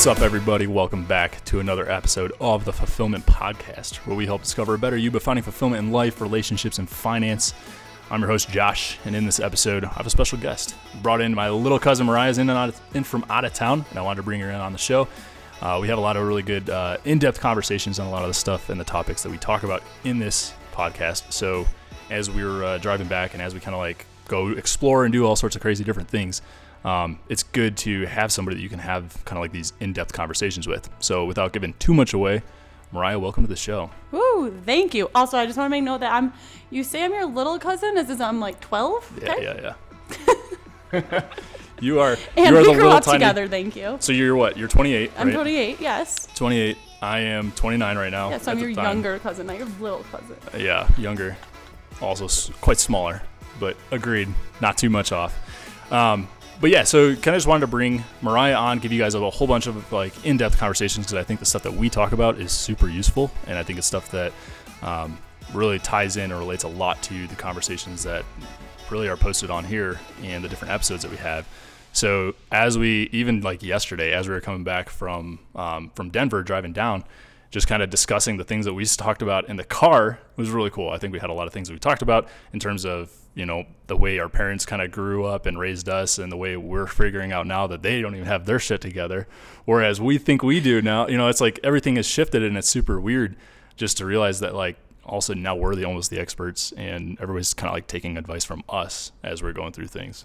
What's up, everybody? Welcome back to another episode of the Fulfillment Podcast, where we help discover a better you by finding fulfillment in life, relationships, and finance. I'm your host, Josh, and in this episode, I have a special guest. Brought in my little cousin Mariah's in, and out of, in from out of town, and I wanted to bring her in on the show. Uh, we have a lot of really good, uh, in depth conversations on a lot of the stuff and the topics that we talk about in this podcast. So, as we were uh, driving back and as we kind of like go explore and do all sorts of crazy different things, um, it's good to have somebody that you can have kind of like these in-depth conversations with. So without giving too much away, Mariah, welcome to the show. Woo, thank you. Also, I just want to make note that I'm. You say I'm your little cousin, as is I'm like 12. Yeah, yeah, yeah. you are. And you are we the grew up tiny. together. Thank you. So you're what? You're 28, I'm right? 28. Yes. 28. I am 29 right now. Yes, at I'm your younger cousin, not your little cousin. Yeah, younger. Also s- quite smaller, but agreed, not too much off. Um, but yeah, so kind of just wanted to bring Mariah on, give you guys a whole bunch of like in-depth conversations because I think the stuff that we talk about is super useful, and I think it's stuff that um, really ties in or relates a lot to the conversations that really are posted on here and the different episodes that we have. So as we even like yesterday, as we were coming back from um, from Denver, driving down, just kind of discussing the things that we talked about in the car was really cool. I think we had a lot of things we talked about in terms of you know the way our parents kind of grew up and raised us, and the way we're figuring out now that they don't even have their shit together, whereas we think we do now. You know, it's like everything has shifted, and it's super weird just to realize that like all of a sudden now we're the almost the experts, and everybody's kind of like taking advice from us as we're going through things.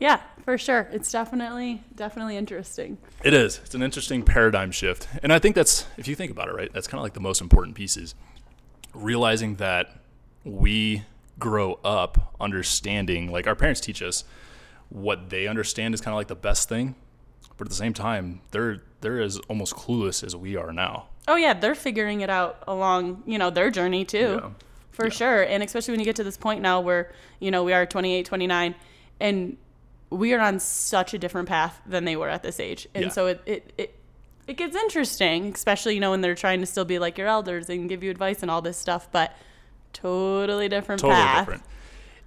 Yeah, for sure. It's definitely, definitely interesting. It is. It's an interesting paradigm shift. And I think that's, if you think about it, right, that's kind of like the most important piece is realizing that we grow up understanding, like our parents teach us what they understand is kind of like the best thing. But at the same time, they're, they're as almost clueless as we are now. Oh yeah, they're figuring it out along, you know, their journey too. Yeah. For sure. And especially when you get to this point now where, you know, we are 28, 29 and we are on such a different path than they were at this age. And Yeah. so it, it, it it gets interesting, especially, you know, when they're trying to still be like your elders and give you advice and all this stuff, but totally different totally path. different.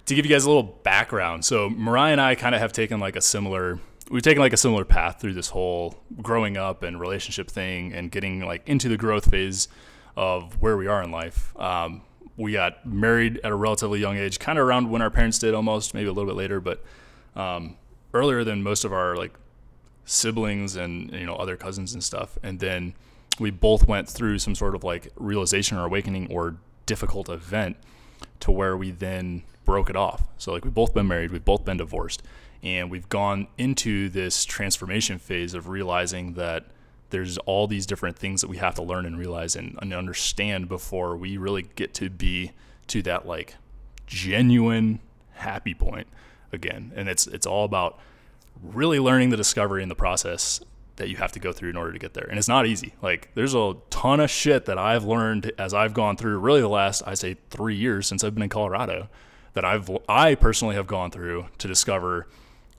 To give you guys a little background, so Mariah and I kind of have taken like a similar, we've taken like a similar path through this whole growing up and relationship thing and getting like into the growth phase of where we are in life. Um, we got married at a relatively young age, kind of around when our parents did, almost maybe a little bit later, but um, earlier than most of our like siblings and you know other cousins and stuff. And then we both went through some sort of like realization or awakening or difficult event to where we then broke it off. So like we've both been married we've both been divorced and we've gone into this transformation phase of realizing that there's all these different things that we have to learn and realize and, and understand before we really get to be to that like genuine happy point again and it's it's all about really learning the discovery and the process that you have to go through in order to get there. And it's not easy. Like there's a ton of shit that I've learned as I've gone through really the last I say 3 years since I've been in Colorado that I've I personally have gone through to discover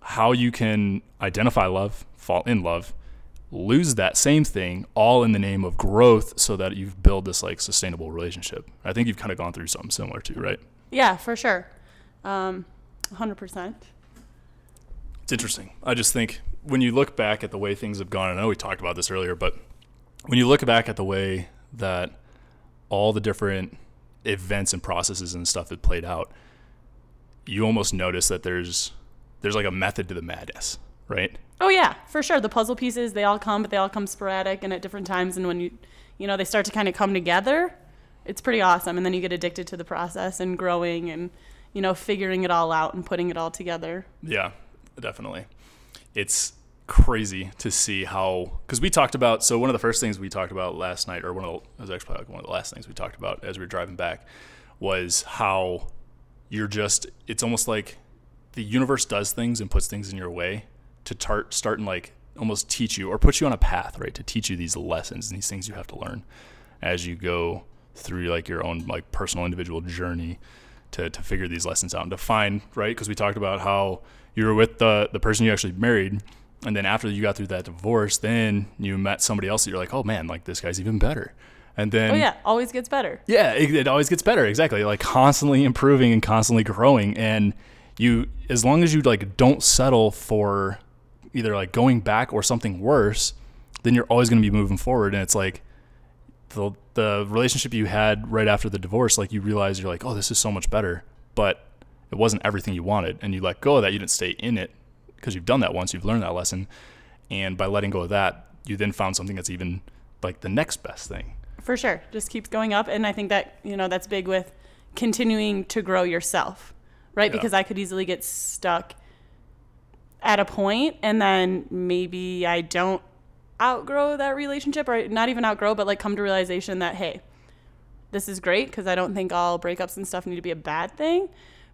how you can identify love, fall in love, lose that same thing all in the name of growth so that you've built this like sustainable relationship. I think you've kind of gone through something similar too, right? Yeah, for sure. Um, 100%. It's interesting. I just think when you look back at the way things have gone, I know we talked about this earlier, but when you look back at the way that all the different events and processes and stuff have played out, you almost notice that there's there's like a method to the madness, right? Oh yeah, for sure. The puzzle pieces they all come, but they all come sporadic and at different times. And when you, you know, they start to kind of come together, it's pretty awesome. And then you get addicted to the process and growing and, you know, figuring it all out and putting it all together. Yeah, definitely. It's crazy to see how because we talked about so one of the first things we talked about last night or one of the, was actually like one of the last things we talked about as we were driving back was how you're just it's almost like the universe does things and puts things in your way to tar- start and like almost teach you or put you on a path right to teach you these lessons and these things you have to learn as you go through like your own like personal individual journey to, to figure these lessons out and to find right because we talked about how you were with the the person you actually married and then after you got through that divorce then you met somebody else that you're like oh man like this guy's even better and then Oh yeah, always gets better. yeah, it, it always gets better. Exactly, like constantly improving and constantly growing. And you, as long as you like don't settle for either like going back or something worse, then you're always going to be moving forward. And it's like the the relationship you had right after the divorce, like you realize you're like, oh, this is so much better, but it wasn't everything you wanted, and you let go of that. You didn't stay in it because you've done that once. You've learned that lesson, and by letting go of that, you then found something that's even like the next best thing. For sure. Just keeps going up. And I think that, you know, that's big with continuing to grow yourself, right? Yeah. Because I could easily get stuck at a point and then maybe I don't outgrow that relationship or not even outgrow, but like come to realization that, hey, this is great because I don't think all breakups and stuff need to be a bad thing,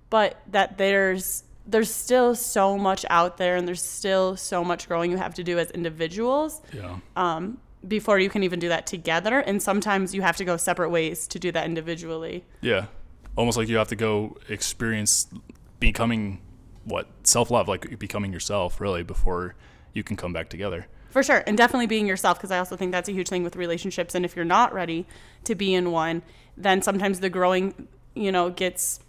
but that there's there's still so much out there and there's still so much growing you have to do as individuals Yeah. um, before you can even do that together. And sometimes you have to go separate ways to do that individually. Yeah. Almost like you have to go experience becoming what self love, like becoming yourself, really, before you can come back together. For sure. And definitely being yourself, because I also think that's a huge thing with relationships. And if you're not ready to be in one, then sometimes the growing, you know, gets,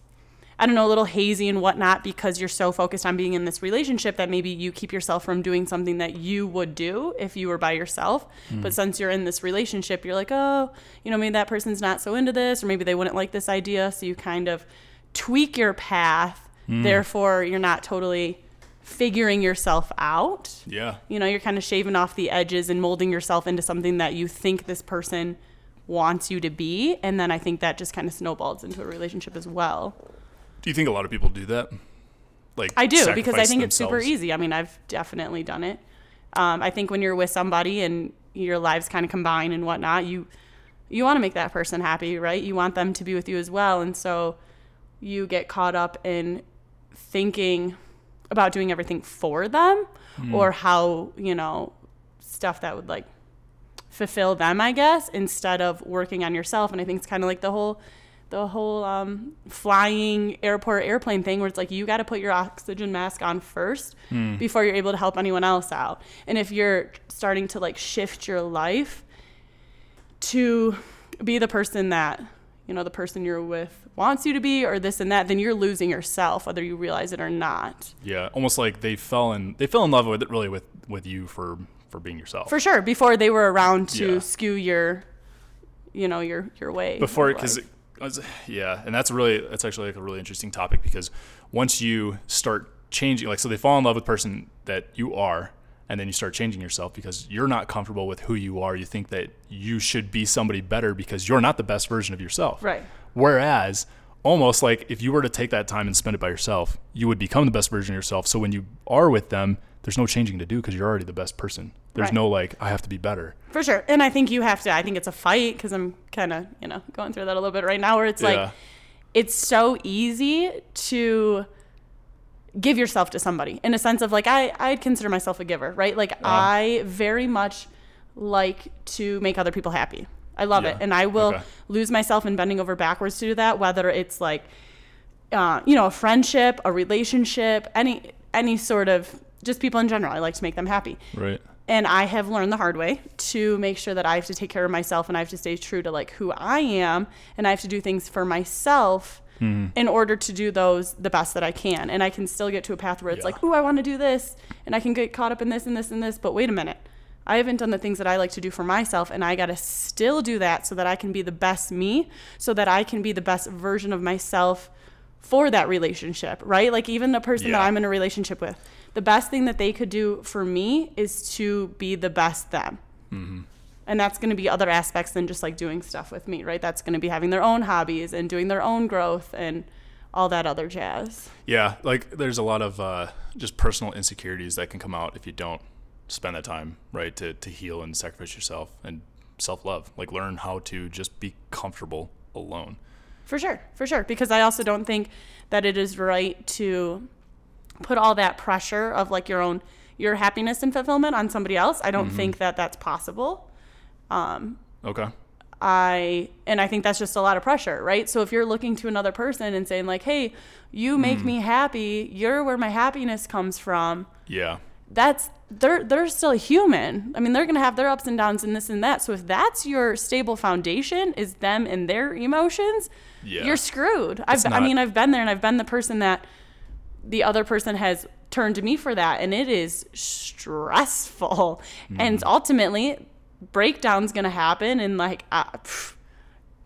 I don't know, a little hazy and whatnot because you're so focused on being in this relationship that maybe you keep yourself from doing something that you would do if you were by yourself. But mm. since you're in this relationship, you're like, oh, you know, maybe that person's not so into this, or maybe they wouldn't like this idea. So you kind of tweak your path. Mm. Therefore, you're not totally figuring yourself out. Yeah. you know you're kind of shaving off the edges and molding yourself into something that you think this person wants you to be. And then i think that just kind of snowballs into a relationship as well. Do you think a lot of people do that? Like i do because i think it's super easy. I mean i've definitely done it. Um, i think when you're with somebody and your lives kind of combine and whatnot you you want to make that person happy right? You want them to be with you as well. And so you get caught up in thinking about doing everything for them or how you know stuff that would like fulfill them i guess instead of working on yourself. And i think it's kind of like the whole the whole um, flying airport airplane thing where it's like you got to put your oxygen mask on first before you're able to help anyone else out. And if you're starting to like shift your life to be the person that you know the person you're with wants you to be or this and that then you're losing yourself whether you realize it or not. Yeah, almost like they fell in they fell in love with it really with with you for for being yourself. for sure before they were around to Yeah. skew your you know your your way. Before because yeah and that's really that's actually like a really interesting topic because once you start changing like so they fall in love with the person that you are and then you start changing yourself because you're not comfortable with who you are. You think that you should be somebody better because you're not the best version of yourself. Right whereas almost like if you were to take that time and spend it by yourself you would become the best version of yourself so when you are with them there's no changing to do because you're already the best person there's Right. no like i have to be better for sure and i think you have to i think it's a fight because i'm kind of you know going through that a little bit right now where it's Yeah. like it's so easy to give yourself to somebody in a sense of like I I'd consider myself a giver, right? Like uh-huh. I very much like to make other people happy. I love it, and I will Okay. lose myself in bending over backwards to do that. Whether it's like, uh, you know, a friendship, a relationship, any any sort of just people in general. I like to make them happy. right And I have learned the hard way to make sure that I have to take care of myself and I have to stay true to like who I am and I have to do things for myself in order to do those the best that I can. And I can still get to a path where it's Yeah. like, "Ooh, I want to do this." And I can get caught up in this and this and this, but wait a minute. I haven't done the things that I like to do for myself and I got to still do that so that I can be the best me, so that I can be the best version of myself for that relationship, right? Like even the person that I'm in a relationship with, the best thing that they could do for me is to be the best them. And that's going to be other aspects than just like doing stuff with me, right? That's going to be having their own hobbies and doing their own growth and all that other jazz. Yeah, like there's a lot of uh, just personal insecurities that can come out if you don't spend that time, right, to, to heal and sacrifice yourself and self love. Like learn how to just be comfortable alone. For sure, for sure. Because I also don't think that it is right to put all that pressure of like your own your happiness and fulfillment on somebody else. I don't mm-hmm. think that that's possible. Um, okay. I and I think that's just a lot of pressure, right? So if you're looking to another person and saying like, "Hey, you make mm. me happy. You're where my happiness comes from." Yeah. That's they're they're still human. I mean, they're going to have their ups and downs and this and that. So if that's your stable foundation is them and their emotions, Yeah. you're screwed. I've It's I mean, I've been there and I've been the person that the other person has turned to me for that and it is stressful and ultimately breakdown's gonna happen and like uh, pff,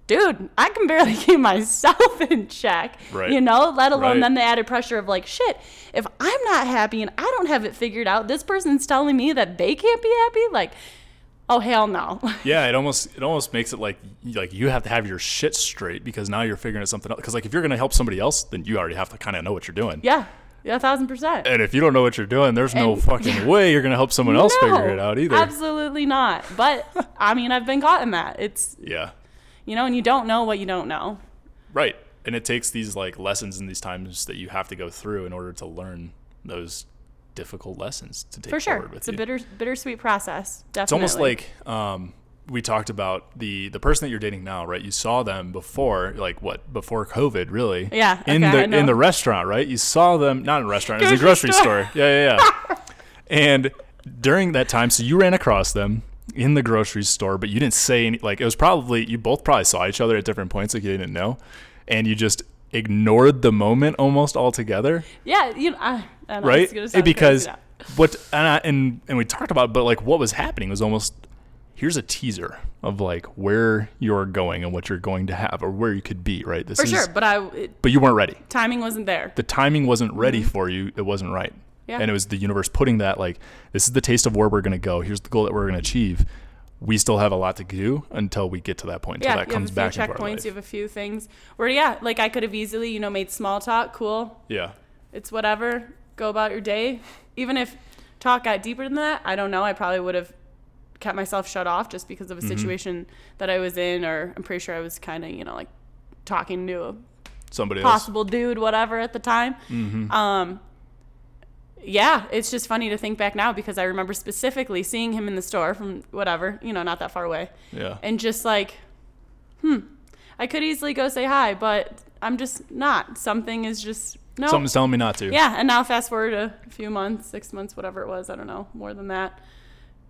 dude i can barely keep myself in check Right. you know let alone Right. then the added pressure of like shit if i'm not happy and i don't have it figured out this person's telling me that they can't be happy like oh hell no Yeah, it almost it almost makes it like like you have to have your shit straight because now you're figuring out something else. Because like if you're gonna help somebody else, then you already have to kind of know what you're doing. yeah yeah a thousand percent And if you don't know what you're doing, there's no And- fucking way you're gonna help someone else figure it out either. Absolutely not. But I mean, I've been caught in that. It's Yeah, you know, and you don't know what you don't know. right. And it takes these like lessons in these times that you have to go through in order to learn those difficult lessons to take For sure, it's you. a bitter, bittersweet process. Definitely. it's almost like um, we talked about the the person that you're dating now, right? You saw them before, like what before COVID, really? Yeah, In okay, I the in the restaurant, right? You saw them not in a restaurant, it was a grocery Grocery store. store. Yeah, yeah, yeah. and during that time, so you ran across them in the grocery store, but you didn't say any. Like it was probably you both probably saw each other at different points, like you didn't know, and you just ignored the moment almost altogether yeah, you know, I, I know, right? because what and, I, and and we talked about, it, but like what was happening was almost here's a teaser of like where you're going and what you're going to have or where you could be, right? This for is, sure, but I it, But you weren't ready. timing wasn't there. The timing wasn't ready mm-hmm. for you. It wasn't right. Yeah. And it was the universe putting that like this is the taste of where we're going to go. Here's the goal that we're going to achieve. We still have a lot to do until we get to that point. Until yeah, that you comes have a back few checkpoints. You have a few things where, yeah, like I could have easily, you know, made small talk. Cool, yeah. it's whatever. Go about your day. Even if talk got deeper than that, I don't know. I probably would have kept myself shut off just because of a Mm-hmm. situation that I was in, or I'm pretty sure I was kind of, you know, like talking to a Somebody else. possible dude, whatever at the time. Mm-hmm. Um, yeah, it's just funny to think back now because I remember specifically seeing him in the store from whatever, you know, not that far away, Yeah. and just like, hmm, I could easily go say hi, but I'm just not. Something is just no. Something's telling me not to. Yeah, and now fast forward a few months, six months, whatever it was, I don't know, more than that.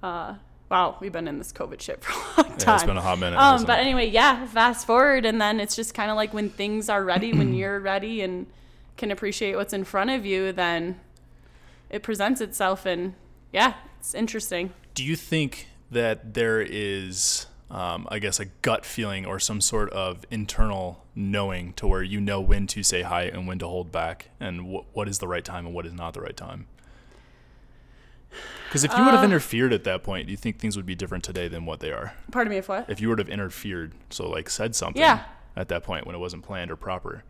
Uh, wow, we've been in this COVID shit for a long time. Yeah, it's been a hot minute. Um, but it? anyway, yeah, fast forward, and then it's just kind of like when things are ready, when you're ready and can appreciate what's in front of you, then it presents itself, and yeah, it's interesting. do you think that there is um, i guess a gut feeling or some sort of internal knowing to where you know when to say hi and when to hold back and wh- what is the right time and what is not the right time because if you would Uh. have interfered at that point do you think things would be different today than what they are Pardon me if what? if you would have interfered so like said something Yeah. at that point when it wasn't planned or proper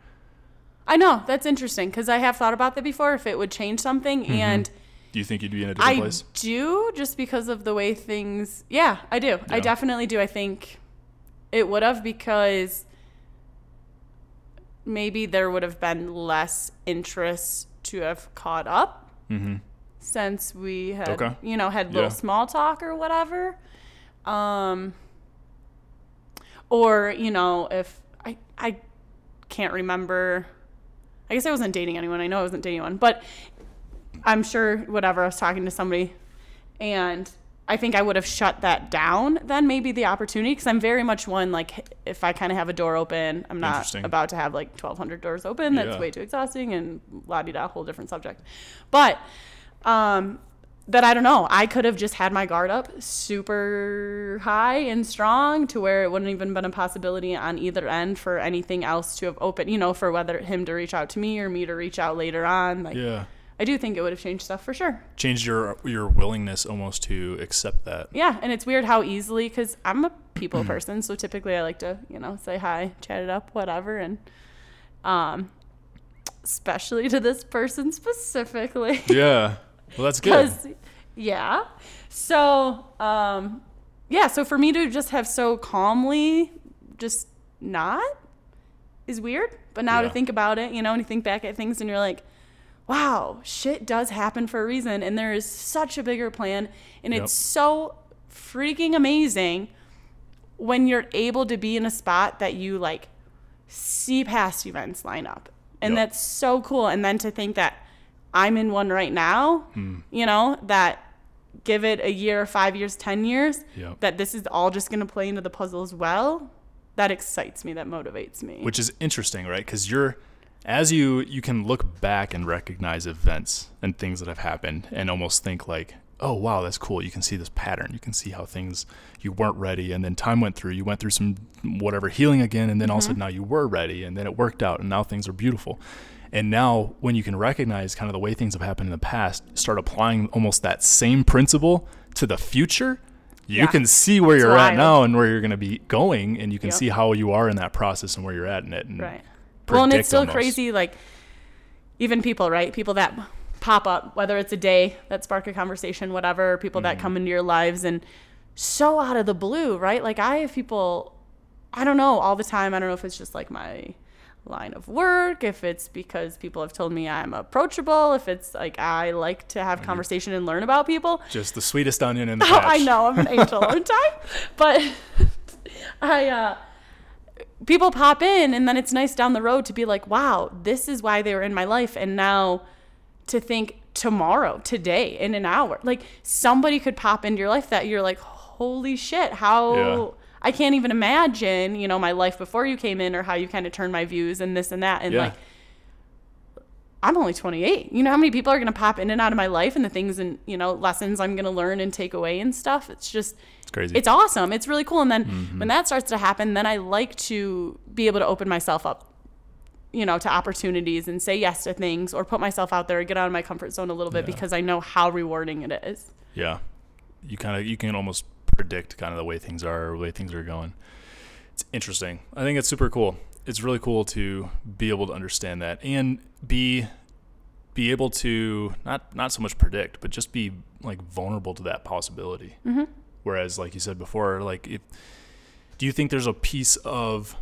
I know that's interesting because I have thought about that before. If it would change something, and do you think you'd be in a different I place do just because of the way things. Yeah, I do. I definitely do. I think it would have because maybe there would have been less interest to have caught up mm-hmm. since we had, Okay. you know, had little Yeah. small talk or whatever. Um, or you know, if I I can't remember. I guess I wasn't dating anyone. I know I wasn't dating anyone, but I'm sure whatever. I was talking to somebody, and I think I would have shut that down. Then maybe the opportunity, because I'm very much one like if I kind of have a door open, I'm not about to have like 1,200 doors open. That's Yeah. way too exhausting and la di da, whole different subject. But um, that I don't know. I could have just had my guard up super high and strong to where it wouldn't even been a possibility on either end for anything else to have opened. You know, for whether him to reach out to me or me to reach out later on. Like yeah I do think it would have changed stuff for sure. changed your your willingness almost to accept that Yeah, and it's weird how easily because I'm a people person, so typically I like to you know say hi, chat it up, whatever, and um, especially to this person specifically. yeah well that's good yeah. So, um, yeah. So for me to just have so calmly just not is weird. But now to think about it, you know, and you think back at things and you're like, wow, shit does happen for a reason. And there is such a bigger plan. And Yep. it's so freaking amazing when you're able to be in a spot that you like see past events line up. And Yep. that's so cool. And then to think that I'm in one right now, Hmm. you know, that give it a year, five years, 10 years, Yep. that this is all just going to play into the puzzle as well. That excites me. That motivates me. which is interesting, right? Because you're as you you can look back and recognize events and things that have happened and almost think like oh wow that's cool you can see this pattern you can see how things you weren't ready and then time went through you went through some whatever healing again and then all of a mm-hmm. sudden now you were ready and then it worked out and now things are beautiful and now when you can recognize kind of the way things have happened in the past start applying almost that same principle to the future you Yeah. can see where It's you're at now and where you're going to be going and you can Yep. see how you are in that process and where you're at in it and Right. Well, and it's still almost. crazy, like even people, right? People that pop up, whether it's a day that spark a conversation, whatever, people Mm-hmm. that come into your lives and so out of the blue, right? Like I have people, I don't know, all the time. I don't know if it's just like my line of work, if it's because people have told me I'm approachable, if it's like I like to have conversation and learn about people. just the sweetest onion in the Oh, patch. I know I'm an angel, aren't I? But I uh people pop in and then it's nice down the road to be like, wow, this is why they were in my life and now to think tomorrow, today, in an hour. Like somebody could pop into your life that you're like, holy shit, how Yeah. I can't even imagine, you know, my life before you came in or how you kind of turned my views and this and that. And Yeah. like I'm only 28. You know how many people are going to pop in and out of my life and the things and, you know, lessons I'm going to learn and take away and stuff. It's just, It's crazy. it's awesome. It's really cool. And then Mm-hmm. when that starts to happen, then I like to be able to open myself up, you know, to opportunities and say yes to things or put myself out there, get out of my comfort zone a little bit Yeah. because I know how rewarding it is. yeah. You kind of you can almost predict kind of the way things are, or the way things are going. It's interesting. I think it's super cool. It's really cool to be able to understand that and be be able to not not so much predict, but just be like vulnerable to that possibility. Mm-hmm. Whereas, like you said before, like if do you think there's a piece of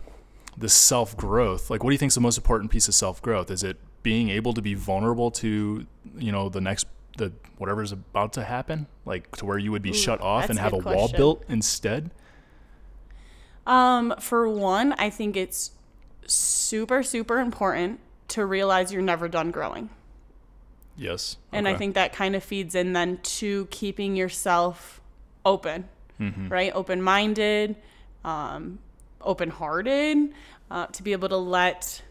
the self growth? Like, what do you think is the most important piece of self growth? Is it being able to be vulnerable to you know the next the whatever's about to happen, like to where you would be shut off and a have a good wall built instead? Um, for one, I think it's super, super important to realize you're never done growing. Yes, And I think that kind of feeds in then to keeping yourself open, right? Open minded, um, open hearted, uh, to be able to let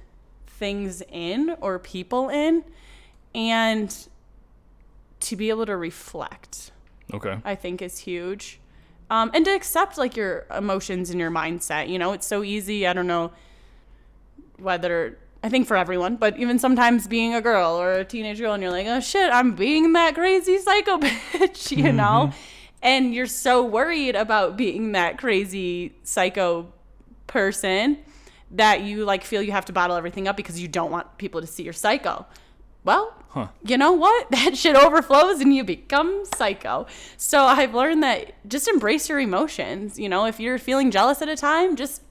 things in or people in and to be able to reflect. okay, I think is huge. Um, and to accept like your emotions and your mindset. You know, it's so easy. I don't know whether I think for everyone, but even sometimes being a girl or a teenage girl, and you're like, oh shit, I'm being that crazy psycho bitch, you know, and you're so worried about being that crazy psycho person that you like feel you have to bottle everything up because you don't want people to see your psycho. Well, Huh. you know what? That shit overflows and you become psycho. So I've learned that just embrace your emotions. You know, if you're feeling jealous at a time, just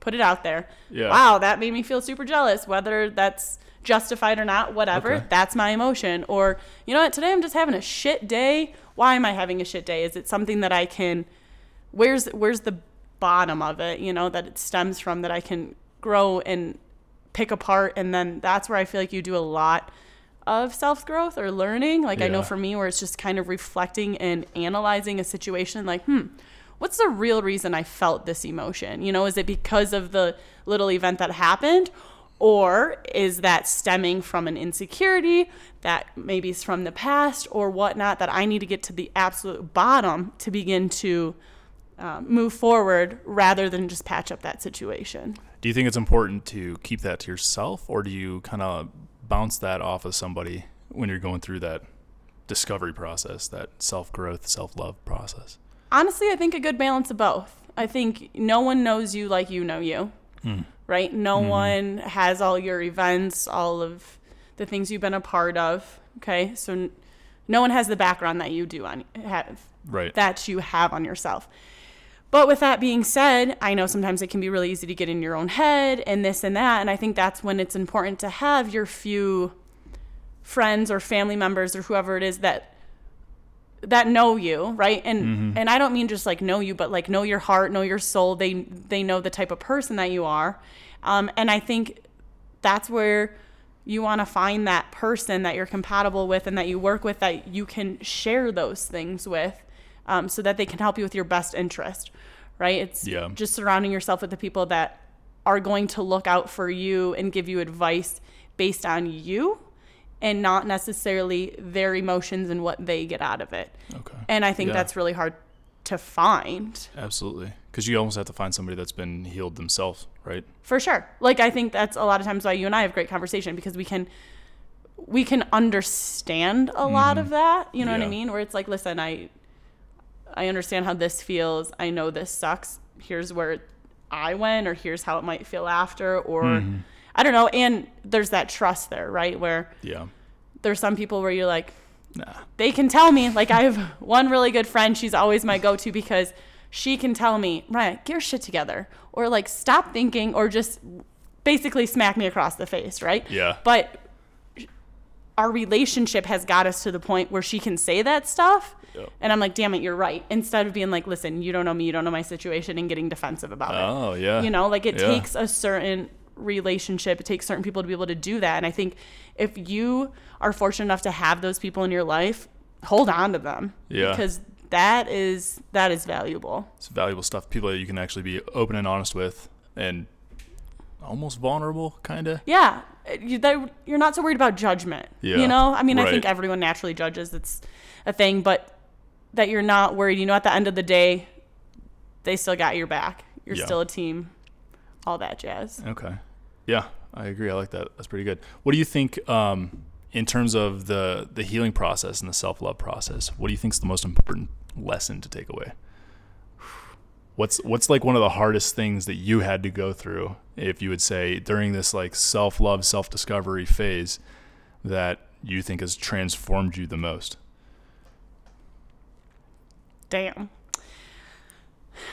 put it out there. Yeah. Wow, that made me feel super jealous. Whether that's justified or not, whatever, Okay. that's my emotion. Or, you know what, today I'm just having a shit day. Why am I having a shit day? Is it something that I can where's where's the bottom of it, you know, that it stems from that I can grow and pick apart and then that's where I feel like you do a lot of self growth or learning. Like I know for me where it's just kind of reflecting and analyzing a situation like, hmm, what's the real reason I felt this emotion? You know, is it because of the little event that happened? Or is that stemming from an insecurity that maybe is from the past or whatnot that I need to get to the absolute bottom to begin to um, move forward rather than just patch up that situation? Do you think it's important to keep that to yourself, or do you kind of bounce that off of somebody when you're going through that discovery process, that self growth, self love process? Honestly, I think a good balance of both. I think no one knows you like you know you, right? No one has all your events, all of the things you've been a part of. Okay, so n- no one has the background that you do on have Right. that you have on yourself. But with that being said, I know sometimes it can be really easy to get in your own head and this and that. And I think that's when it's important to have your few friends or family members or whoever it is that that know you, right? And and I don't mean just like know you, but like know your heart, know your soul. They they know the type of person that you are. Um, and I think that's where you want to find that person that you're compatible with and that you work with that you can share those things with um, so that they can help you with your best interest right it's Yeah. just surrounding yourself with the people that are going to look out for you and give you advice based on you and not necessarily their emotions and what they get out of it. Okay. And I think Yeah. that's really hard to find. Absolutely. Because you almost have to find somebody that's been healed themselves, right? For sure. Like I think that's a lot of times why you and I have great conversation because we can we can understand a lot of that. You know what I Mm-hmm. Mean? Where it's like, listen, I I understand how this feels. I know this sucks. Here's where I went or here's how it might feel after or Mm-hmm. I don't know. And there's that trust there, right? Where Yeah. there's some people where you're like, Nah. they can tell me. Like I have one really good friend. She's always my go-to because she can tell me, right, get your shit together, or like stop thinking, or just basically smack me across the face, right? Yeah. But our relationship has got us to the point where she can say that stuff. Yep. And I'm like, damn it, you're right. Instead of being like, listen, you don't know me, you don't know my situation, and getting defensive about it. Oh, yeah. You know, like it Yeah. takes a certain relationship. It takes certain people to be able to do that. And I think if you are fortunate enough to have those people in your life, hold on to them. Yeah. Because that is that is valuable. It's valuable stuff. People that you can actually be open and honest with and almost vulnerable, kind of. Yeah. You're not so worried about judgment. Yeah. You know, I mean, I think everyone naturally judges. It's a thing, but that you're not worried. You know, at the end of the day, they still got your back. You're Yeah. still a team. All that jazz. Okay. Yeah, I agree. I like that. That's pretty good. What do you think um, in terms of the the healing process and the self love process? What do you think is the most important lesson to take away? What's what's like one of the hardest things that you had to go through, if you would say, during this like self love, self discovery phase, that you think has transformed you the most? Damn.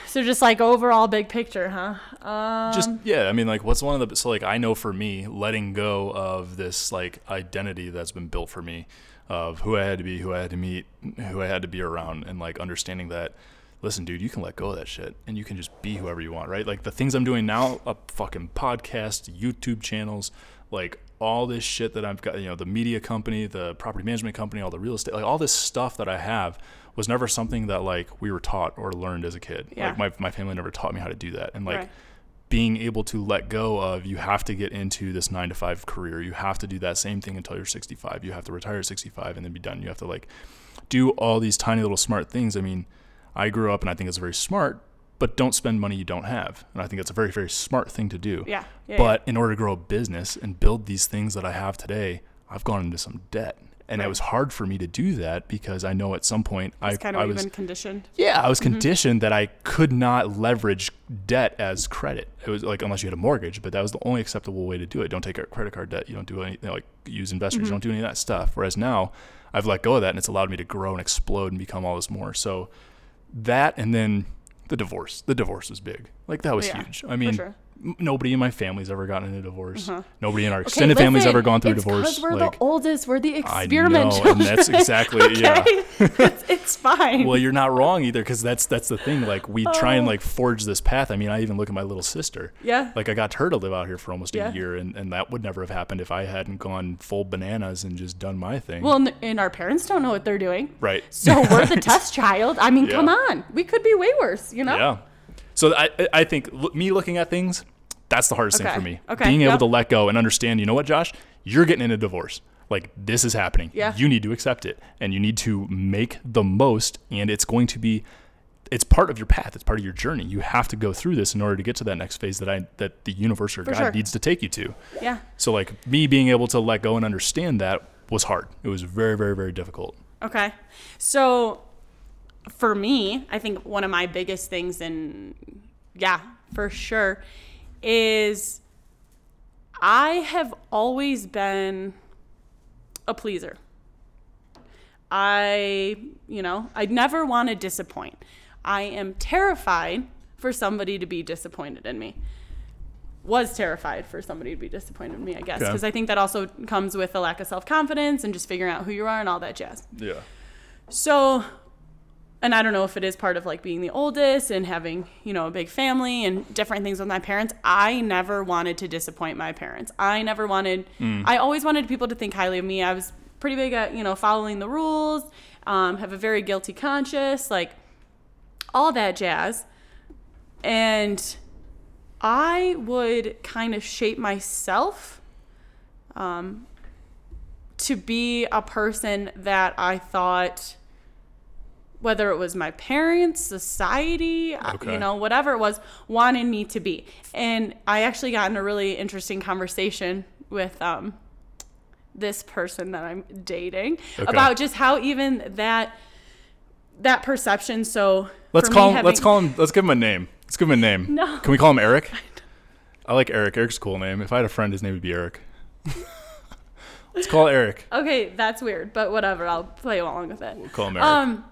So just like overall big picture, huh? Um, just yeah i mean like what's one of the so like i know for me letting go of this like identity that's been built for me of who i had to be who i had to meet who i had to be around and like understanding that listen dude you can let go of that shit and you can just be whoever you want right like the things i'm doing now a fucking podcast youtube channels like all this shit that i've got you know the media company the property management company all the real estate like all this stuff that i have was never something that like we were taught or learned as a kid Yeah. like my, my family never taught me how to do that and like Right. being able to let go of you have to get into this nine to five career. You have to do that same thing until you're 65. You have to retire at 65 and then be done. You have to like do all these tiny little smart things. I mean, I grew up and I think it's very smart, but don't spend money you don't have. And I think it's a very, very smart thing to do. Yeah. yeah but in order to grow a business and build these things that I have today, I've gone into some debt. And it was hard for me to do that because I know at some point I, it's kind of I was conditioned. yeah, I was Mm-hmm. conditioned that I could not leverage debt as credit. It was like unless you had a mortgage, but that was the only acceptable way to do it. Don't take out credit card debt. You don't do anything like use investors. Mm-hmm. You don't do any of that stuff. Whereas now, I've let go of that, and it's allowed me to grow and explode and become all this more. So that, and then the divorce. The divorce was big. Like that was Yeah, huge. I mean, sure. Nobody in my family's ever gotten a divorce. Uh-huh. Nobody in our extended family's ever gone through a divorce. Because we're like, the oldest. We're the experiment. I know, children. and that's exactly yeah. okay? it's, it's fine. Well, you're not wrong either, because that's that's the thing. Like we try Oh. and like forge this path. I mean, I even look at my little sister. yeah. Like I got her to live out here for almost Yeah. a year, and, and that would never have happened if I hadn't gone full bananas and just done my thing. well, and, and our parents don't know what they're doing. right. So we're the test child. I mean, Yeah. come on. We could be way worse, you know? Yeah. So I I- think me looking at things, that's the hardest Okay. thing for me. Okay, Being able yep. to let go and understand. You know what, Josh? You're getting in a divorce. Like this is happening. Yeah. You need to accept it, and you need to make the most. And it's going to be. It's part of your path. It's part of your journey. You have to go through this in order to get to that next phase that I that the universe or God sure. needs to take you to. Yeah. So like me being able to let go and understand that was hard. It was very very very difficult. Okay. So for me, I think one of my biggest things, and yeah, for sure, is I have always been a pleaser. I, you know, I never want to disappoint. I am terrified for somebody to be disappointed in me. Was terrified for somebody to be disappointed in me, I guess, Okay. because I think that also comes with a lack of self confidence and just figuring out who you are and all that jazz. Yeah. So, and I don't know if it is part of like being the oldest and having, you know, a big family and different things with my parents. I never wanted to disappoint my parents. I never wanted, I always wanted people to think highly of me. I was pretty big at, you know, following the rules, um, have a very guilty conscience, like all that jazz. And I would kind of shape myself um, to be a person that I thought, whether it was my parents, society, uh, Okay. you know, whatever it was, wanted me to be. And I actually got in a really interesting conversation with um, this person that I'm dating Okay. about just how even that that perception. So Let's call him. having, Let's call him. Let's give him a name. Let's give him a name. No. Can we call him Eric? I like Eric. Eric's a cool name. If I had a friend, his name would be Eric. let's call Eric. Okay, that's weird, but whatever. I'll play along with it. We'll call him Eric. Um,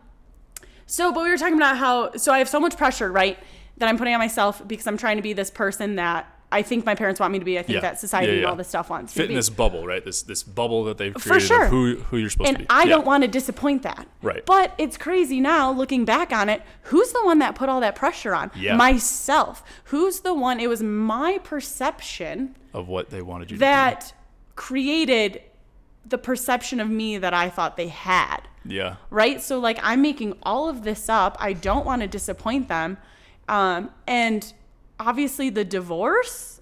so, but we were talking about how, so I have so much pressure, right, that I'm putting on myself because I'm trying to be this person that I think my parents want me to be. I think Yeah. that society Yeah, and all this stuff wants Fit me in be. this bubble, right? This this bubble that they've For created sure. of who who you're supposed to and be. I Yeah. don't want to disappoint that. Right. But it's crazy now looking back on it. Who's the one that put all that pressure on? Yeah. Myself. Who's the one? It was my perception of what they wanted you to do that created the perception of me that I thought they had. Yeah. right? So like I'm making all of this up. I don't want to disappoint them. Um, and obviously the divorce,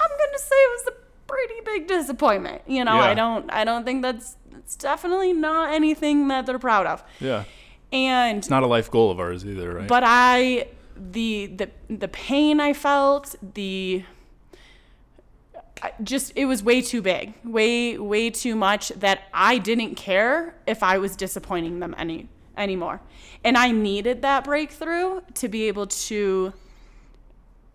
I'm gonna say it was a pretty big disappointment. You know, Yeah. I don't I don't think that's it's definitely not anything that they're proud of. Yeah. And It's not a life goal of ours either, right? but I the the the pain I felt, the just it was way too big, way way too much that I didn't care if I was disappointing them any anymore. And I needed that breakthrough to be able to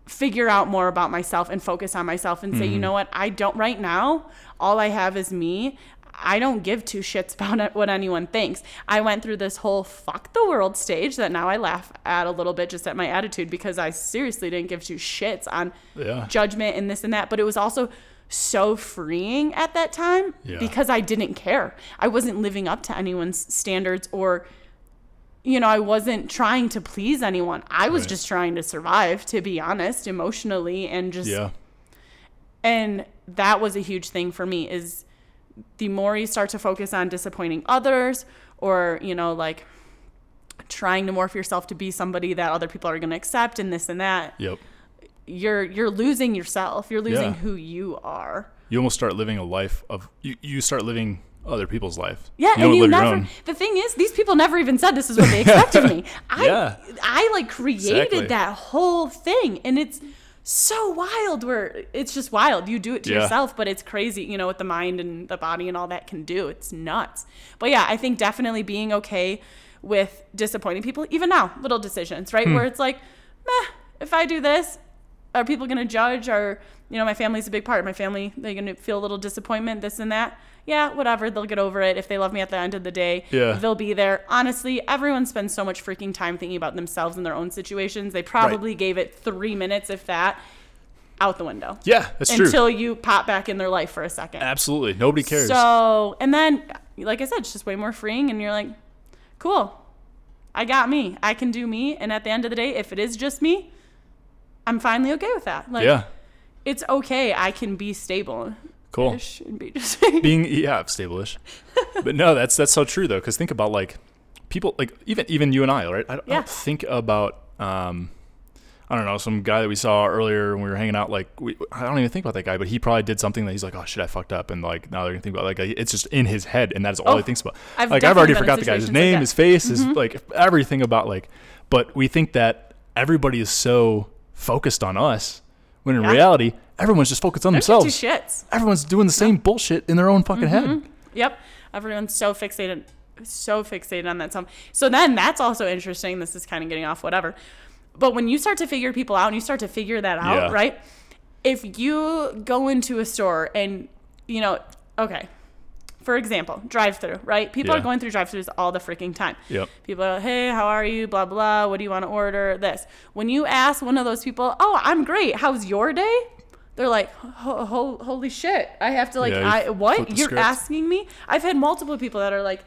figure out more about myself and focus on myself and say, you mm-hmm. know what, I don't right now, all I have is me. I don't give two shits about what anyone thinks. I went through this whole fuck the world stage that now I laugh at a little bit just at my attitude because I seriously didn't give two shits on yeah. judgment and this and that. But it was also so freeing at that time Yeah. because I didn't care. I wasn't living up to anyone's standards or, you know, I wasn't trying to please anyone. I was Right. just trying to survive, to be honest, emotionally and just Yeah. and that was a huge thing for me is the more you start to focus on disappointing others or you know like trying to morph yourself to be somebody that other people are going to accept and this and that Yep. you're you're losing yourself you're losing Yeah. who you are You almost start living a life of you. You start living other people's life. yeah You and you never the thing is these people never even said this is what they expect of me i Yeah. i like created Exactly. that whole thing and it's so wild where it's just wild. You do it to Yeah. yourself but it's crazy you know what the mind and the body and all that can do. It's nuts. But yeah i think definitely being okay with disappointing people even now little decisions right? Hmm. where it's like meh if i do this are people going to judge? Or you know my family's a big part my family. They're going to feel a little disappointment this and that yeah whatever they'll get over it if they love me at the end of the day Yeah. they'll be there honestly everyone spends so much freaking time thinking about themselves and their own situations they probably gave it three minutes if that out the window Yeah, that's true. until you pop back in their life for a second Absolutely. Nobody cares. so and then like i said it's just way more freeing and you're like cool i got me i can do me and at the end of the day if it is just me i'm finally okay with that like yeah. it's okay. I can be stable. Cool. And be just being yeah stable-ish but no that's that's so true though because think about like people like even even you and i right i don't, I don't think about um i don't know some guy that we saw earlier when we were hanging out like we, i don't even think about that guy but he probably did something that he's like oh shit i fucked up and like now they're gonna think about like it's just in his head and that's all Oh, he thinks about I've like i've already definitely been in forgot the guy's like name. Mm-hmm. his face his like everything about like but we think that everybody is so focused on us when in Yeah. reality everyone's just focused on There's two themselves shits. everyone's doing the same bullshit in their own fucking Mm-hmm. head Yep. Everyone's so fixated, so fixated on that song. So then that's also interesting. This is kind of getting off whatever. But when you start to figure people out and you start to figure that out, Yeah. right? If you go into a store and, you know, okay, for example, drive through, right? People Yeah. are going through drive throughs all the freaking time. Yep. People are, hey, how are you? Blah, blah. What do you want to order? This. When you ask one of those people, oh, I'm great. How's your day? They're like, ho- ho- holy shit. I have to, like, Yeah, I, what? You're script. asking me? I've had multiple people that are like,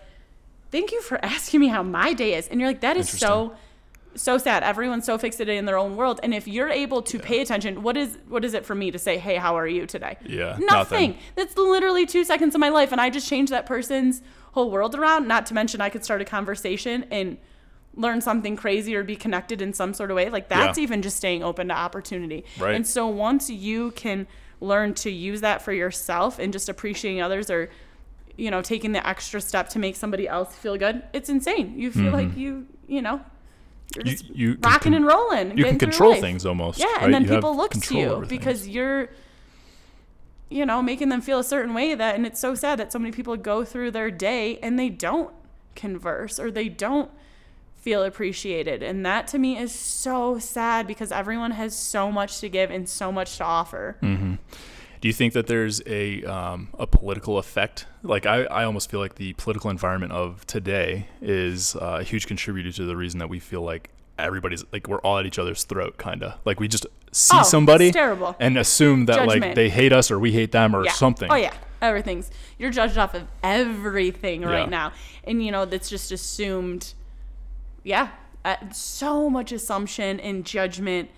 thank you for asking me how my day is. And you're like, that is so so sad. Everyone's so fixated in their own world. And if you're able to pay attention, what is what is it for me to say, hey, how are you today? Yeah, Nothing. nothing. That's literally two seconds of my life. And I just changed that person's whole world around. Not to mention I could start a conversation and learn something crazy or be connected in some sort of way. Like that's Yeah. even just staying open to opportunity. Right. And so once you can learn to use that for yourself and just appreciating others or you know taking the extra step to make somebody else feel good, it's insane. You feel like you you know you're Mm-hmm. You- just you rocking con- and rolling. You can control things almost. Yeah, right? and then You people look to you over things. because you're, you know, making them feel a certain way. That and it's so sad that so many people go through their day and they don't converse or they don't feel appreciated, and that to me is so sad because everyone has so much to give and so much to offer. Mm. Do you think that there's a um, a political effect? Like I, I almost feel like the political environment of today is uh, a huge contributor to the reason that we feel like everybody's like we're all at each other's throat, kind of like we just see Oh, somebody terrible. and assume that like they hate us or we hate them or yeah. something. Oh yeah, everything's you're judged off of everything Yeah. right now, and you know that's just assumed. Yeah, uh, so much assumption and judgment.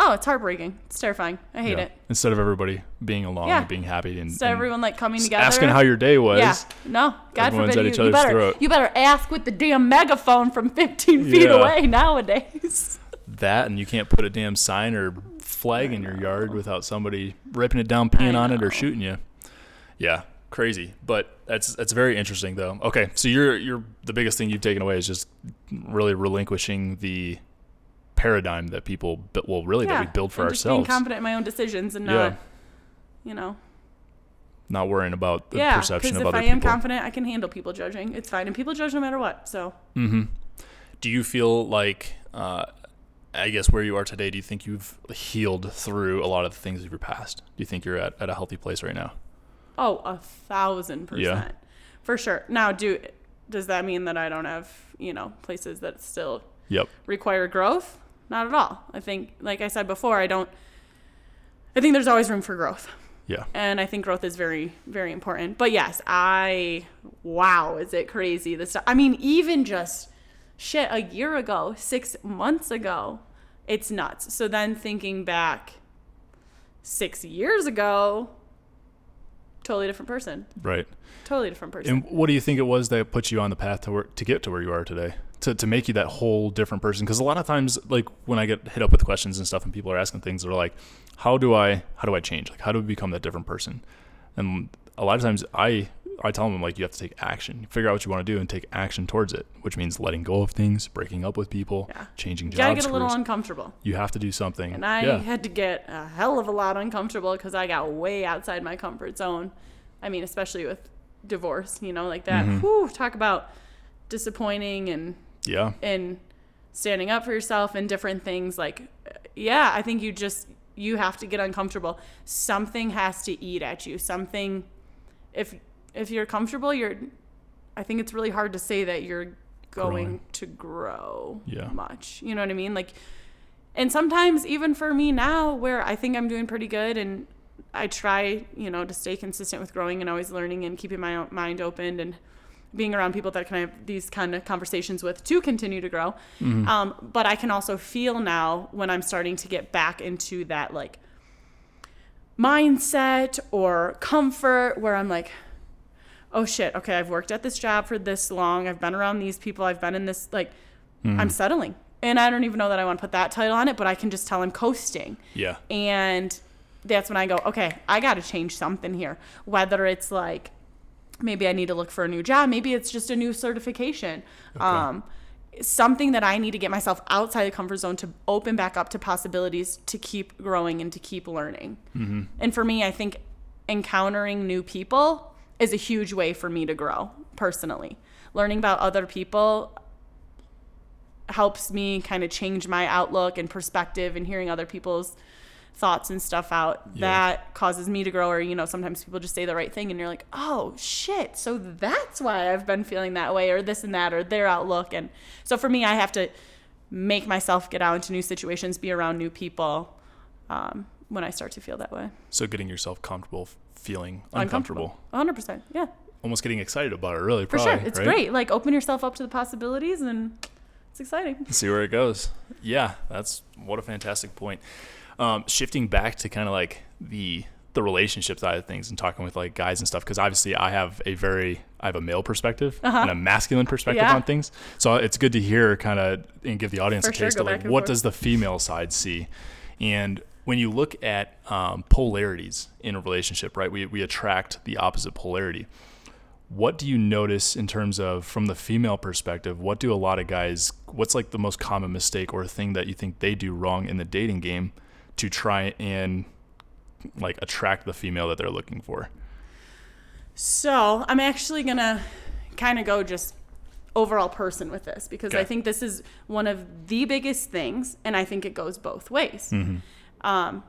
Oh, it's heartbreaking. It's terrifying. I hate Yeah. it. Instead of everybody being along Yeah. and being happy and, So and everyone like coming together. asking how your day was. Yeah. No. God Everyone's forbid at each you, you better throat. you better ask with the damn megaphone from 15 feet Yeah. away nowadays. That and you can't put a damn sign or flag in your yard without somebody ripping it down, peeing on it, or shooting you. Yeah, crazy. But that's that's very interesting though. Okay, so you're you're the biggest thing you've taken away is just really relinquishing the paradigm that people well really that we build for and just being confident in my own decisions and Yeah. not, you know, not worrying about the yeah. perception Because of if other I am people. confident, I can handle people judging. It's fine, and people judge no matter what. So do you feel like uh, I guess where you are today, do you think you've healed through a lot of the things of your past? Do you think you're at, at a healthy place right now? Oh, a thousand percent. Yeah. For sure. Now, do does that mean that I don't have, you know, places that still Yep. require growth? Not at all. I think, like I said before, I don't. I think there's always room for growth, Yeah. and I think growth is very, very important. But yes, I. Wow, is it crazy? This. I mean, even just shit a year ago, six months ago, it's nuts. So then thinking back, six years ago, totally different person. Right. Totally different person. And what do you think it was that put you on the path to where, to get to where you are today? To, to make you that whole different person? Because a lot of times, like when I get hit up with questions and stuff, and people are asking things, they're like, "How do I how do I change? Like how do I become that different person?" And a lot of times, I I tell them like you have to take action, figure out what you want to do, and take action towards it, which means letting go of things, breaking up with people, Yeah. changing you gotta get a little uncomfortable. you have to do something. And I yeah. had to get a hell of a lot uncomfortable because I got way outside my comfort zone. I mean, especially with divorce, you know, like that. Mm-hmm. Whew, talk about disappointing and yeah. and standing up for yourself and different things. Like, yeah, I think you just you have to get uncomfortable. Something has to eat at you. Something. If if you're comfortable, you're. I think it's really hard to say that you're going Growing. to grow Yeah. much. You know what I mean? Like, and sometimes even for me now, where I think I'm doing pretty good and I try, you know, to stay consistent with growing and always learning and keeping my mind open and being around people that can have these kind of conversations with to continue to grow. Um, but I can also feel now when I'm starting to get back into that like mindset or comfort where I'm like, oh shit, okay, I've worked at this job for this long. I've been around these people. I've been in this, like, I'm settling. And I don't even know that I want to put that title on it, but I can just tell I'm coasting. Yeah. And that's when I go, okay, I got to change something here. Whether it's like, maybe I need to look for a new job, maybe it's just a new certification. Um, something that I need to get myself outside the comfort zone to open back up to possibilities to keep growing and to keep learning. And for me, I think encountering new people is a huge way for me to grow personally. Learning about other people helps me kind of change my outlook and perspective and hearing other people's thoughts and stuff out Yeah. that causes me to grow or you know sometimes people just say the right thing and you're like oh shit so that's why i've been feeling that way or this and that or their outlook and so for me i have to make myself get out into new situations be around new people um, when i start to feel that way So getting yourself comfortable feeling uncomfortable. 100% yeah almost getting excited about it really for probably, sure it's right? great like open yourself up to the possibilities and it's exciting see where it goes yeah that's what a fantastic point um, shifting back to kind of like the the relationship side of things and talking with like guys and stuff because obviously I have a very I have a male perspective and a masculine perspective Uh-huh. Yeah. on things. So it's good to hear kind of and give the audience For a taste of like what forth. does the female side see, and when you look at um, polarities in a relationship, right? We we attract the opposite polarity. What do you notice in terms of from the female perspective? What do a lot of guys? What's like the most common mistake or thing that you think they do wrong in the dating game to try and like attract the female that they're looking for? So I'm actually gonna kind of go just overall person with this because I think this is one of the biggest things, and I think it goes both ways. Um,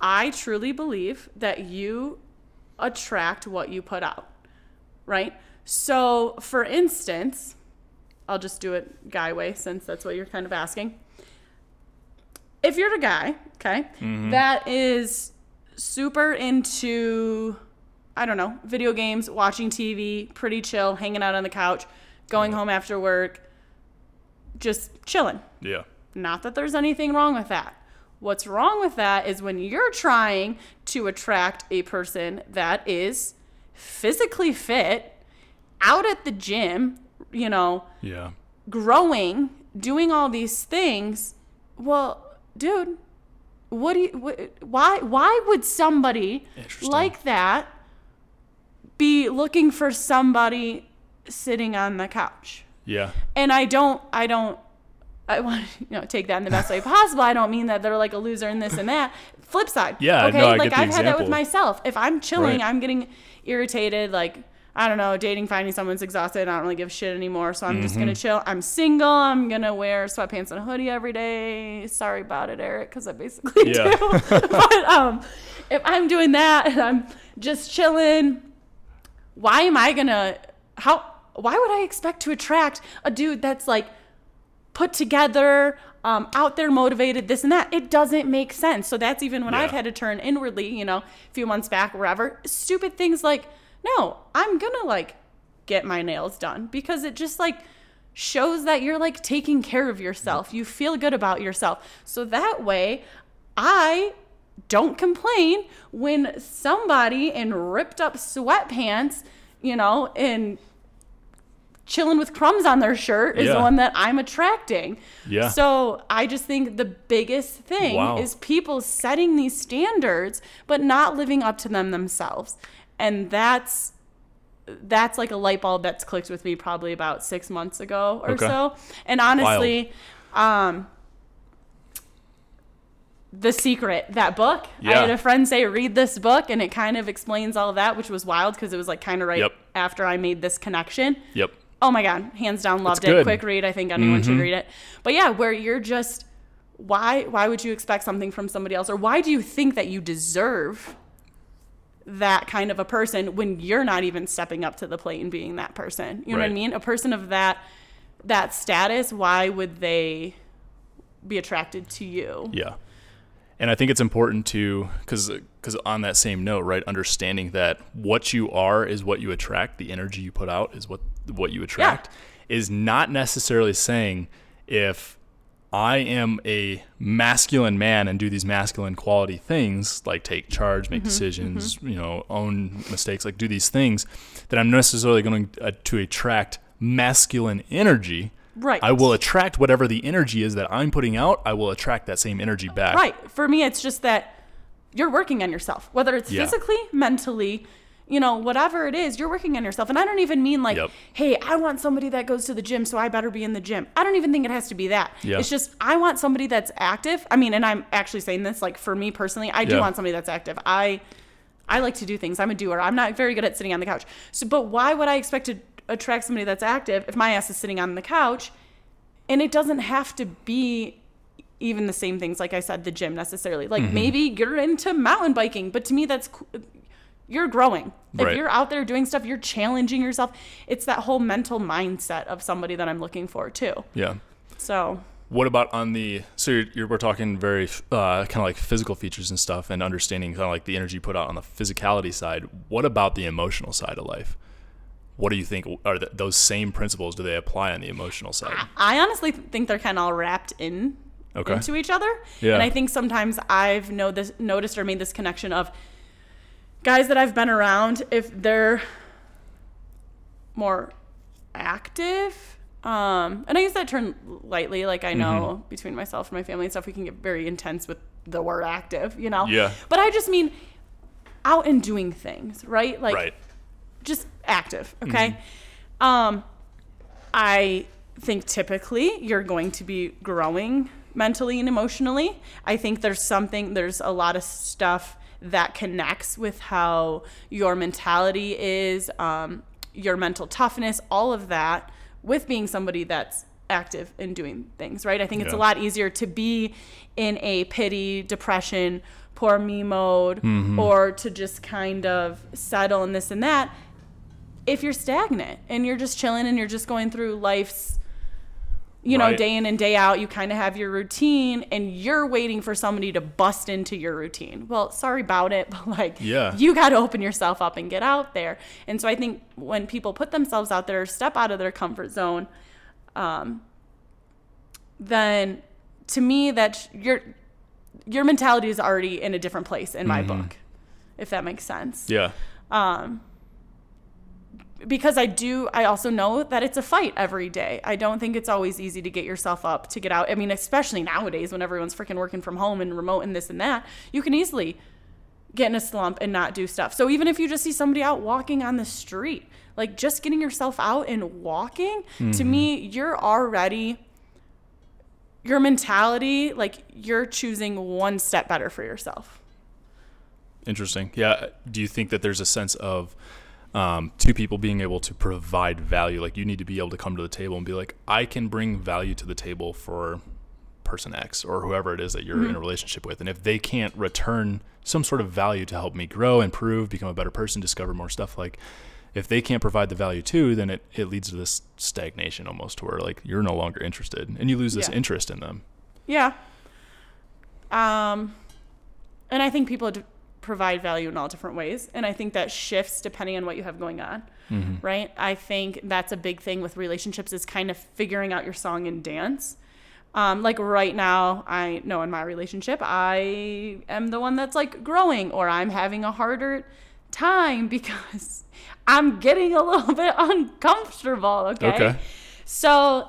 I truly believe that you attract what you put out, right? So, for instance, I'll just do it guy way since that's what you're kind of asking. If you're a guy, okay, that is super into, I don't know, video games, watching TV, pretty chill, hanging out on the couch, going home after work, just chilling. Yeah. Not that there's anything wrong with that. What's wrong with that is when you're trying to attract a person that is physically fit, out at the gym, you know, Yeah. growing, doing all these things. Well, dude, what do you wh- why why would somebody like that be looking for somebody sitting on the couch? Yeah. and I don't, I don't, I want to, you know, take that in the best way possible. I don't mean that they're like a loser in this and that. Flip side. Yeah, Okay. no, I like I've had that with myself. If I'm chilling, Right. I'm getting irritated. Like, I don't know, dating, finding someone's exhausted. I don't really give a shit anymore. So I'm just Mm-hmm. going to chill. I'm single. I'm going to wear sweatpants and a hoodie every day. Sorry about it, Eric, because I basically Yeah. do. but um, if I'm doing that and I'm just chilling, why am I going to, how, why would I expect to attract a dude that's like, put together, um, out there, motivated, this and that. It doesn't make sense. So that's even when Yeah. I've had to turn inwardly, you know, a few months back, wherever. Stupid things like, no, I'm gonna like get my nails done because it just like shows that you're like taking care of yourself. You feel good about yourself. So that way, I don't complain when somebody in ripped up sweatpants, you know, and chilling with crumbs on their shirt is the one that I'm attracting. Yeah. So I just think the biggest thing Wow. is people setting these standards but not living up to them themselves. And that's that's like a light bulb that's clicked with me probably about six months ago or Okay. so. And honestly, um the Secret, that book. Yeah. I had a friend say, read this book, and it kind of explains all of that, which was wild because it was like kind of right Yep. after I made this connection. Yep. Oh my god, hands down loved it. Quick read. I think anyone should mm-hmm. read it. But yeah, where you're just why why would you expect something from somebody else or why do you think that you deserve that kind of a person when you're not even stepping up to the plate and being that person? You know what I mean? A person of that that status, why would they be attracted to you? Yeah. And I think it's important to cuz cuz on that same note, right, understanding that what you are is what you attract, the energy you put out is what what you attract is not necessarily saying if I am a masculine man and do these masculine quality things like take charge, Mm-hmm, make decisions, you know, own mistakes, like do these things that I'm necessarily going uh, to attract masculine energy. Right. I will attract whatever the energy is that I'm putting out. I will attract that same energy back. Right. For me, it's just that you're working on yourself, whether it's Yeah. physically, mentally, you know, whatever it is, you're working on yourself. And I don't even mean like, Yep. hey, I want somebody that goes to the gym, so I better be in the gym. I don't even think it has to be that. Yeah. It's just, I want somebody that's active. I mean, and I'm actually saying this, like, for me personally, I do Yeah. want somebody that's active. I, I like to do things. I'm a doer. I'm not very good at sitting on the couch. So, but why would I expect to attract somebody that's active if my ass is sitting on the couch? And it doesn't have to be even the same things like I said the gym necessarily. Like Mm-hmm. maybe you're into mountain biking, but to me that's you're growing. Right. If you're out there doing stuff, you're challenging yourself. It's that whole mental mindset of somebody that I'm looking for too. Yeah. So, What about on the so you're, you're we're talking very uh, kind of like physical features and stuff and understanding kind of like the energy put out on the physicality side. What about the emotional side of life? What do you think are th those same principles do they apply on the emotional side? I honestly think they're kind of all wrapped in Okay. into each other. Yeah. And I think sometimes I've know this, noticed or made this connection of guys that I've been around, if they're more active, um, and I use that term lightly, like I know Mm-hmm. between myself and my family and stuff, we can get very intense with the word active, you know? Yeah. But I just mean out and doing things, right? Like right. just active, okay? Um, I think typically you're going to be growing mentally and emotionally. I think there's something, there's a lot of stuff that connects with how your mentality is, um, your mental toughness, all of that with being somebody that's active in doing things, right? I think it's a lot easier to be in a pity, depression, poor me mode, or to just kind of settle in this and that. If you're stagnant and you're just chilling and you're just going through life's you know Right. day in and day out you kind of have your routine and you're waiting for somebody to bust into your routine well sorry about it but like Yeah. you got to open yourself up and get out there and so i think when people put themselves out there step out of their comfort zone um, then to me that your your mentality is already in a different place in my book if that makes sense Yeah. Because I do, I also know that it's a fight every day. I don't think it's always easy to get yourself up to get out. I mean, especially nowadays when everyone's freaking working from home and remote and this and that, you can easily get in a slump and not do stuff. So even if you just see somebody out walking on the street, like just getting yourself out and walking, to mm-hmm. me, you're already your mentality, like you're choosing one step better for yourself. Interesting. Yeah. Do you think that there's a sense of um, two people being able to provide value? Like you need to be able to come to the table and be like, I can bring value to the table for person X or whoever it is that you're in a relationship with. And if they can't return some sort of value to help me grow, improve, become a better person, discover more stuff, like if they can't provide the value too, then it, it leads to this stagnation almost to where like you're no longer interested and you lose this Yeah. interest in them. Yeah. Um, and I think people provide value in all different ways, and I think that shifts depending on what you have going on, right? I think that's a big thing with relationships is kind of figuring out your song and dance. Um, like right now, I know in my relationship, I am the one that's like growing, or I'm having a harder time because I'm getting a little bit uncomfortable. Okay. Okay. So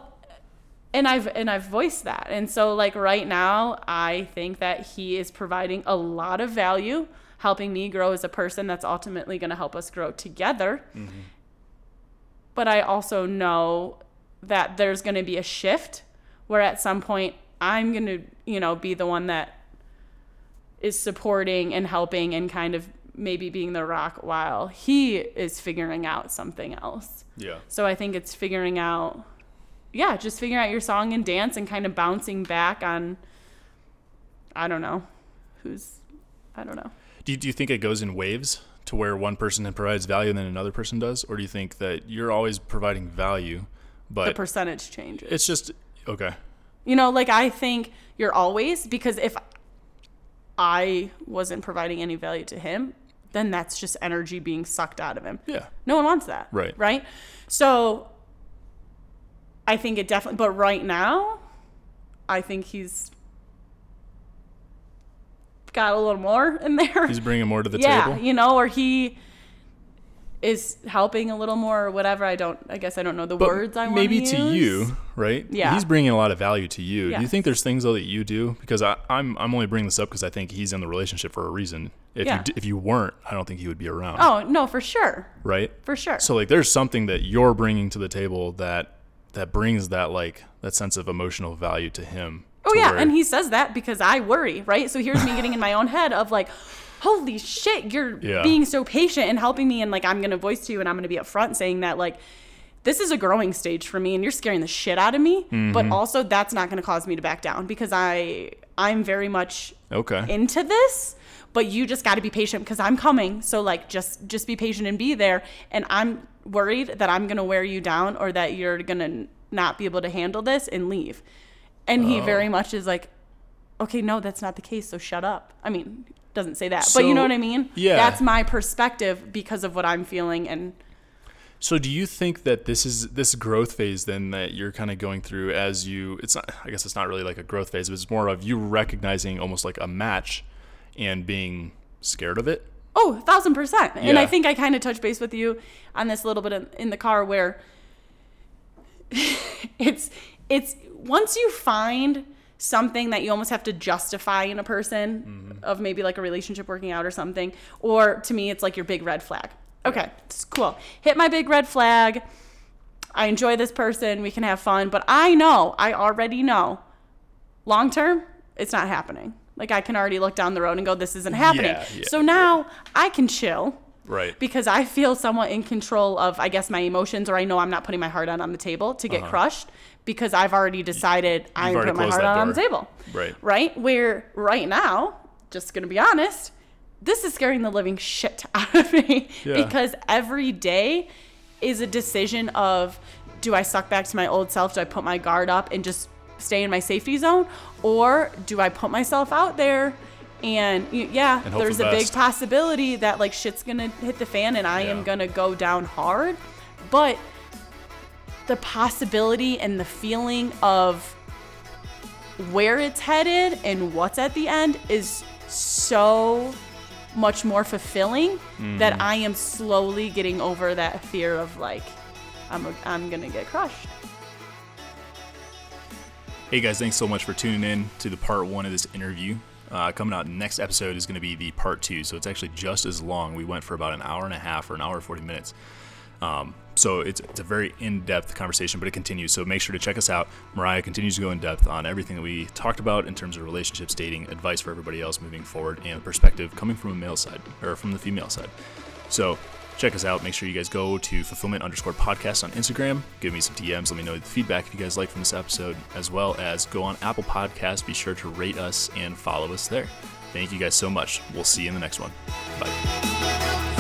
and I've and I've voiced that. And so like right now, I think that he is providing a lot of value, helping me grow as a person that's ultimately going to help us grow together. But I also know that there's going to be a shift where at some point I'm going to, you know, be the one that is supporting and helping and kind of maybe being the rock while he is figuring out something else. Yeah. So I think it's figuring out, yeah, just figuring out your song and dance and kind of bouncing back on, I don't know, who's, I don't know. Do you, do you think it goes in waves to where one person provides value and then another person does? Or do you think that you're always providing value, but The percentage changes. it's just, okay. You know, like I think you're always, because if I wasn't providing any value to him, then that's just energy being sucked out of him. Yeah. No one wants that. Right. Right. So I think it definitely, but right now, I think he's got a little more in there. He's bringing more to the yeah, table. you know, or he is helping a little more or whatever. I don't, I guess I don't know the But words I want to maybe use. to you, right? Yeah. He's bringing a lot of value to you. Do you think there's things though that you do? Because I, I'm I'm only bringing this up because I think he's in the relationship for a reason. If Yeah. you if you weren't, I don't think he would be around. Oh, no, for sure. Right. For sure. So like, there's something that you're bringing to the table that that brings that like that sense of emotional value to him. Oh yeah, and he says that because I worry, right? So here's me getting in my own head of like, holy shit, you're Yeah. being so patient and helping me, and like I'm gonna voice to you, and I'm gonna be upfront saying that like, this is a growing stage for me, and you're scaring the shit out of me. Mm-hmm. But also, that's not gonna cause me to back down because I I'm very much okay. into this but you just got to be patient because i'm coming so like just just be patient and be there and i'm worried that i'm going to wear you down or that you're going to not be able to handle this and leave and he Oh. very much is like okay no that's not the case so shut up i mean doesn't say that but you know what i mean yeah. that's my perspective because of what i'm feeling and So do you think that this is this growth phase then that you're kind of going through as you it's not I guess it's not really like a growth phase, but it's more of you recognizing almost like a match and being scared of it? Oh, a thousand percent. And I think I kind of touched base with you on this a little bit in, in the car where it's it's once you find something that you almost have to justify in a person mm-hmm. of maybe like a relationship working out or something, or to me it's like your big red flag. Okay, it's cool. Hit my big red flag. I enjoy this person. We can have fun, but I know, I already know, long term, it's not happening. Like I can already look down the road and go, this isn't happening. Yeah, yeah, so now I can chill Right. because I feel somewhat in control of, I guess, my emotions, or I know I'm not putting my heart out on the table to get uh-huh. crushed because I've already decided I'm Uh-huh. already putting my heart on the table. Right. Right? Where right now, just gonna be honest, this is scaring the living shit out of me Yeah. because every day is a decision of do I suck back to my old self? Do I put my guard up and just stay in my safety zone? Or do I put myself out there and yeah, And there's for a the big possibility that like shit's gonna hit the fan and I Yeah. am gonna go down hard. But the possibility and the feeling of where it's headed and what's at the end is so much more fulfilling that I am slowly getting over that fear of like I'm a, I'm gonna get crushed. Hey guys, thanks so much for tuning in to the part one of this interview. Uh, coming out next episode is going to be the part two, so it's actually just as long. We went for about an hour and a half or an hour and 40 minutes. Um, so it's, it's a very in-depth conversation, but it continues. So make sure to check us out. Mariah continues to go in depth on everything that we talked about in terms of relationships, dating, advice for everybody else moving forward, and perspective coming from a male side or from the female side. So check us out. Make sure you guys go to fulfillment underscore podcast on Instagram. Give me some DMs. Let me know the feedback if you guys like from this episode, as well as go on Apple Podcasts. Be sure to rate us and follow us there. Thank you guys so much. We'll see you in the next one. Bye.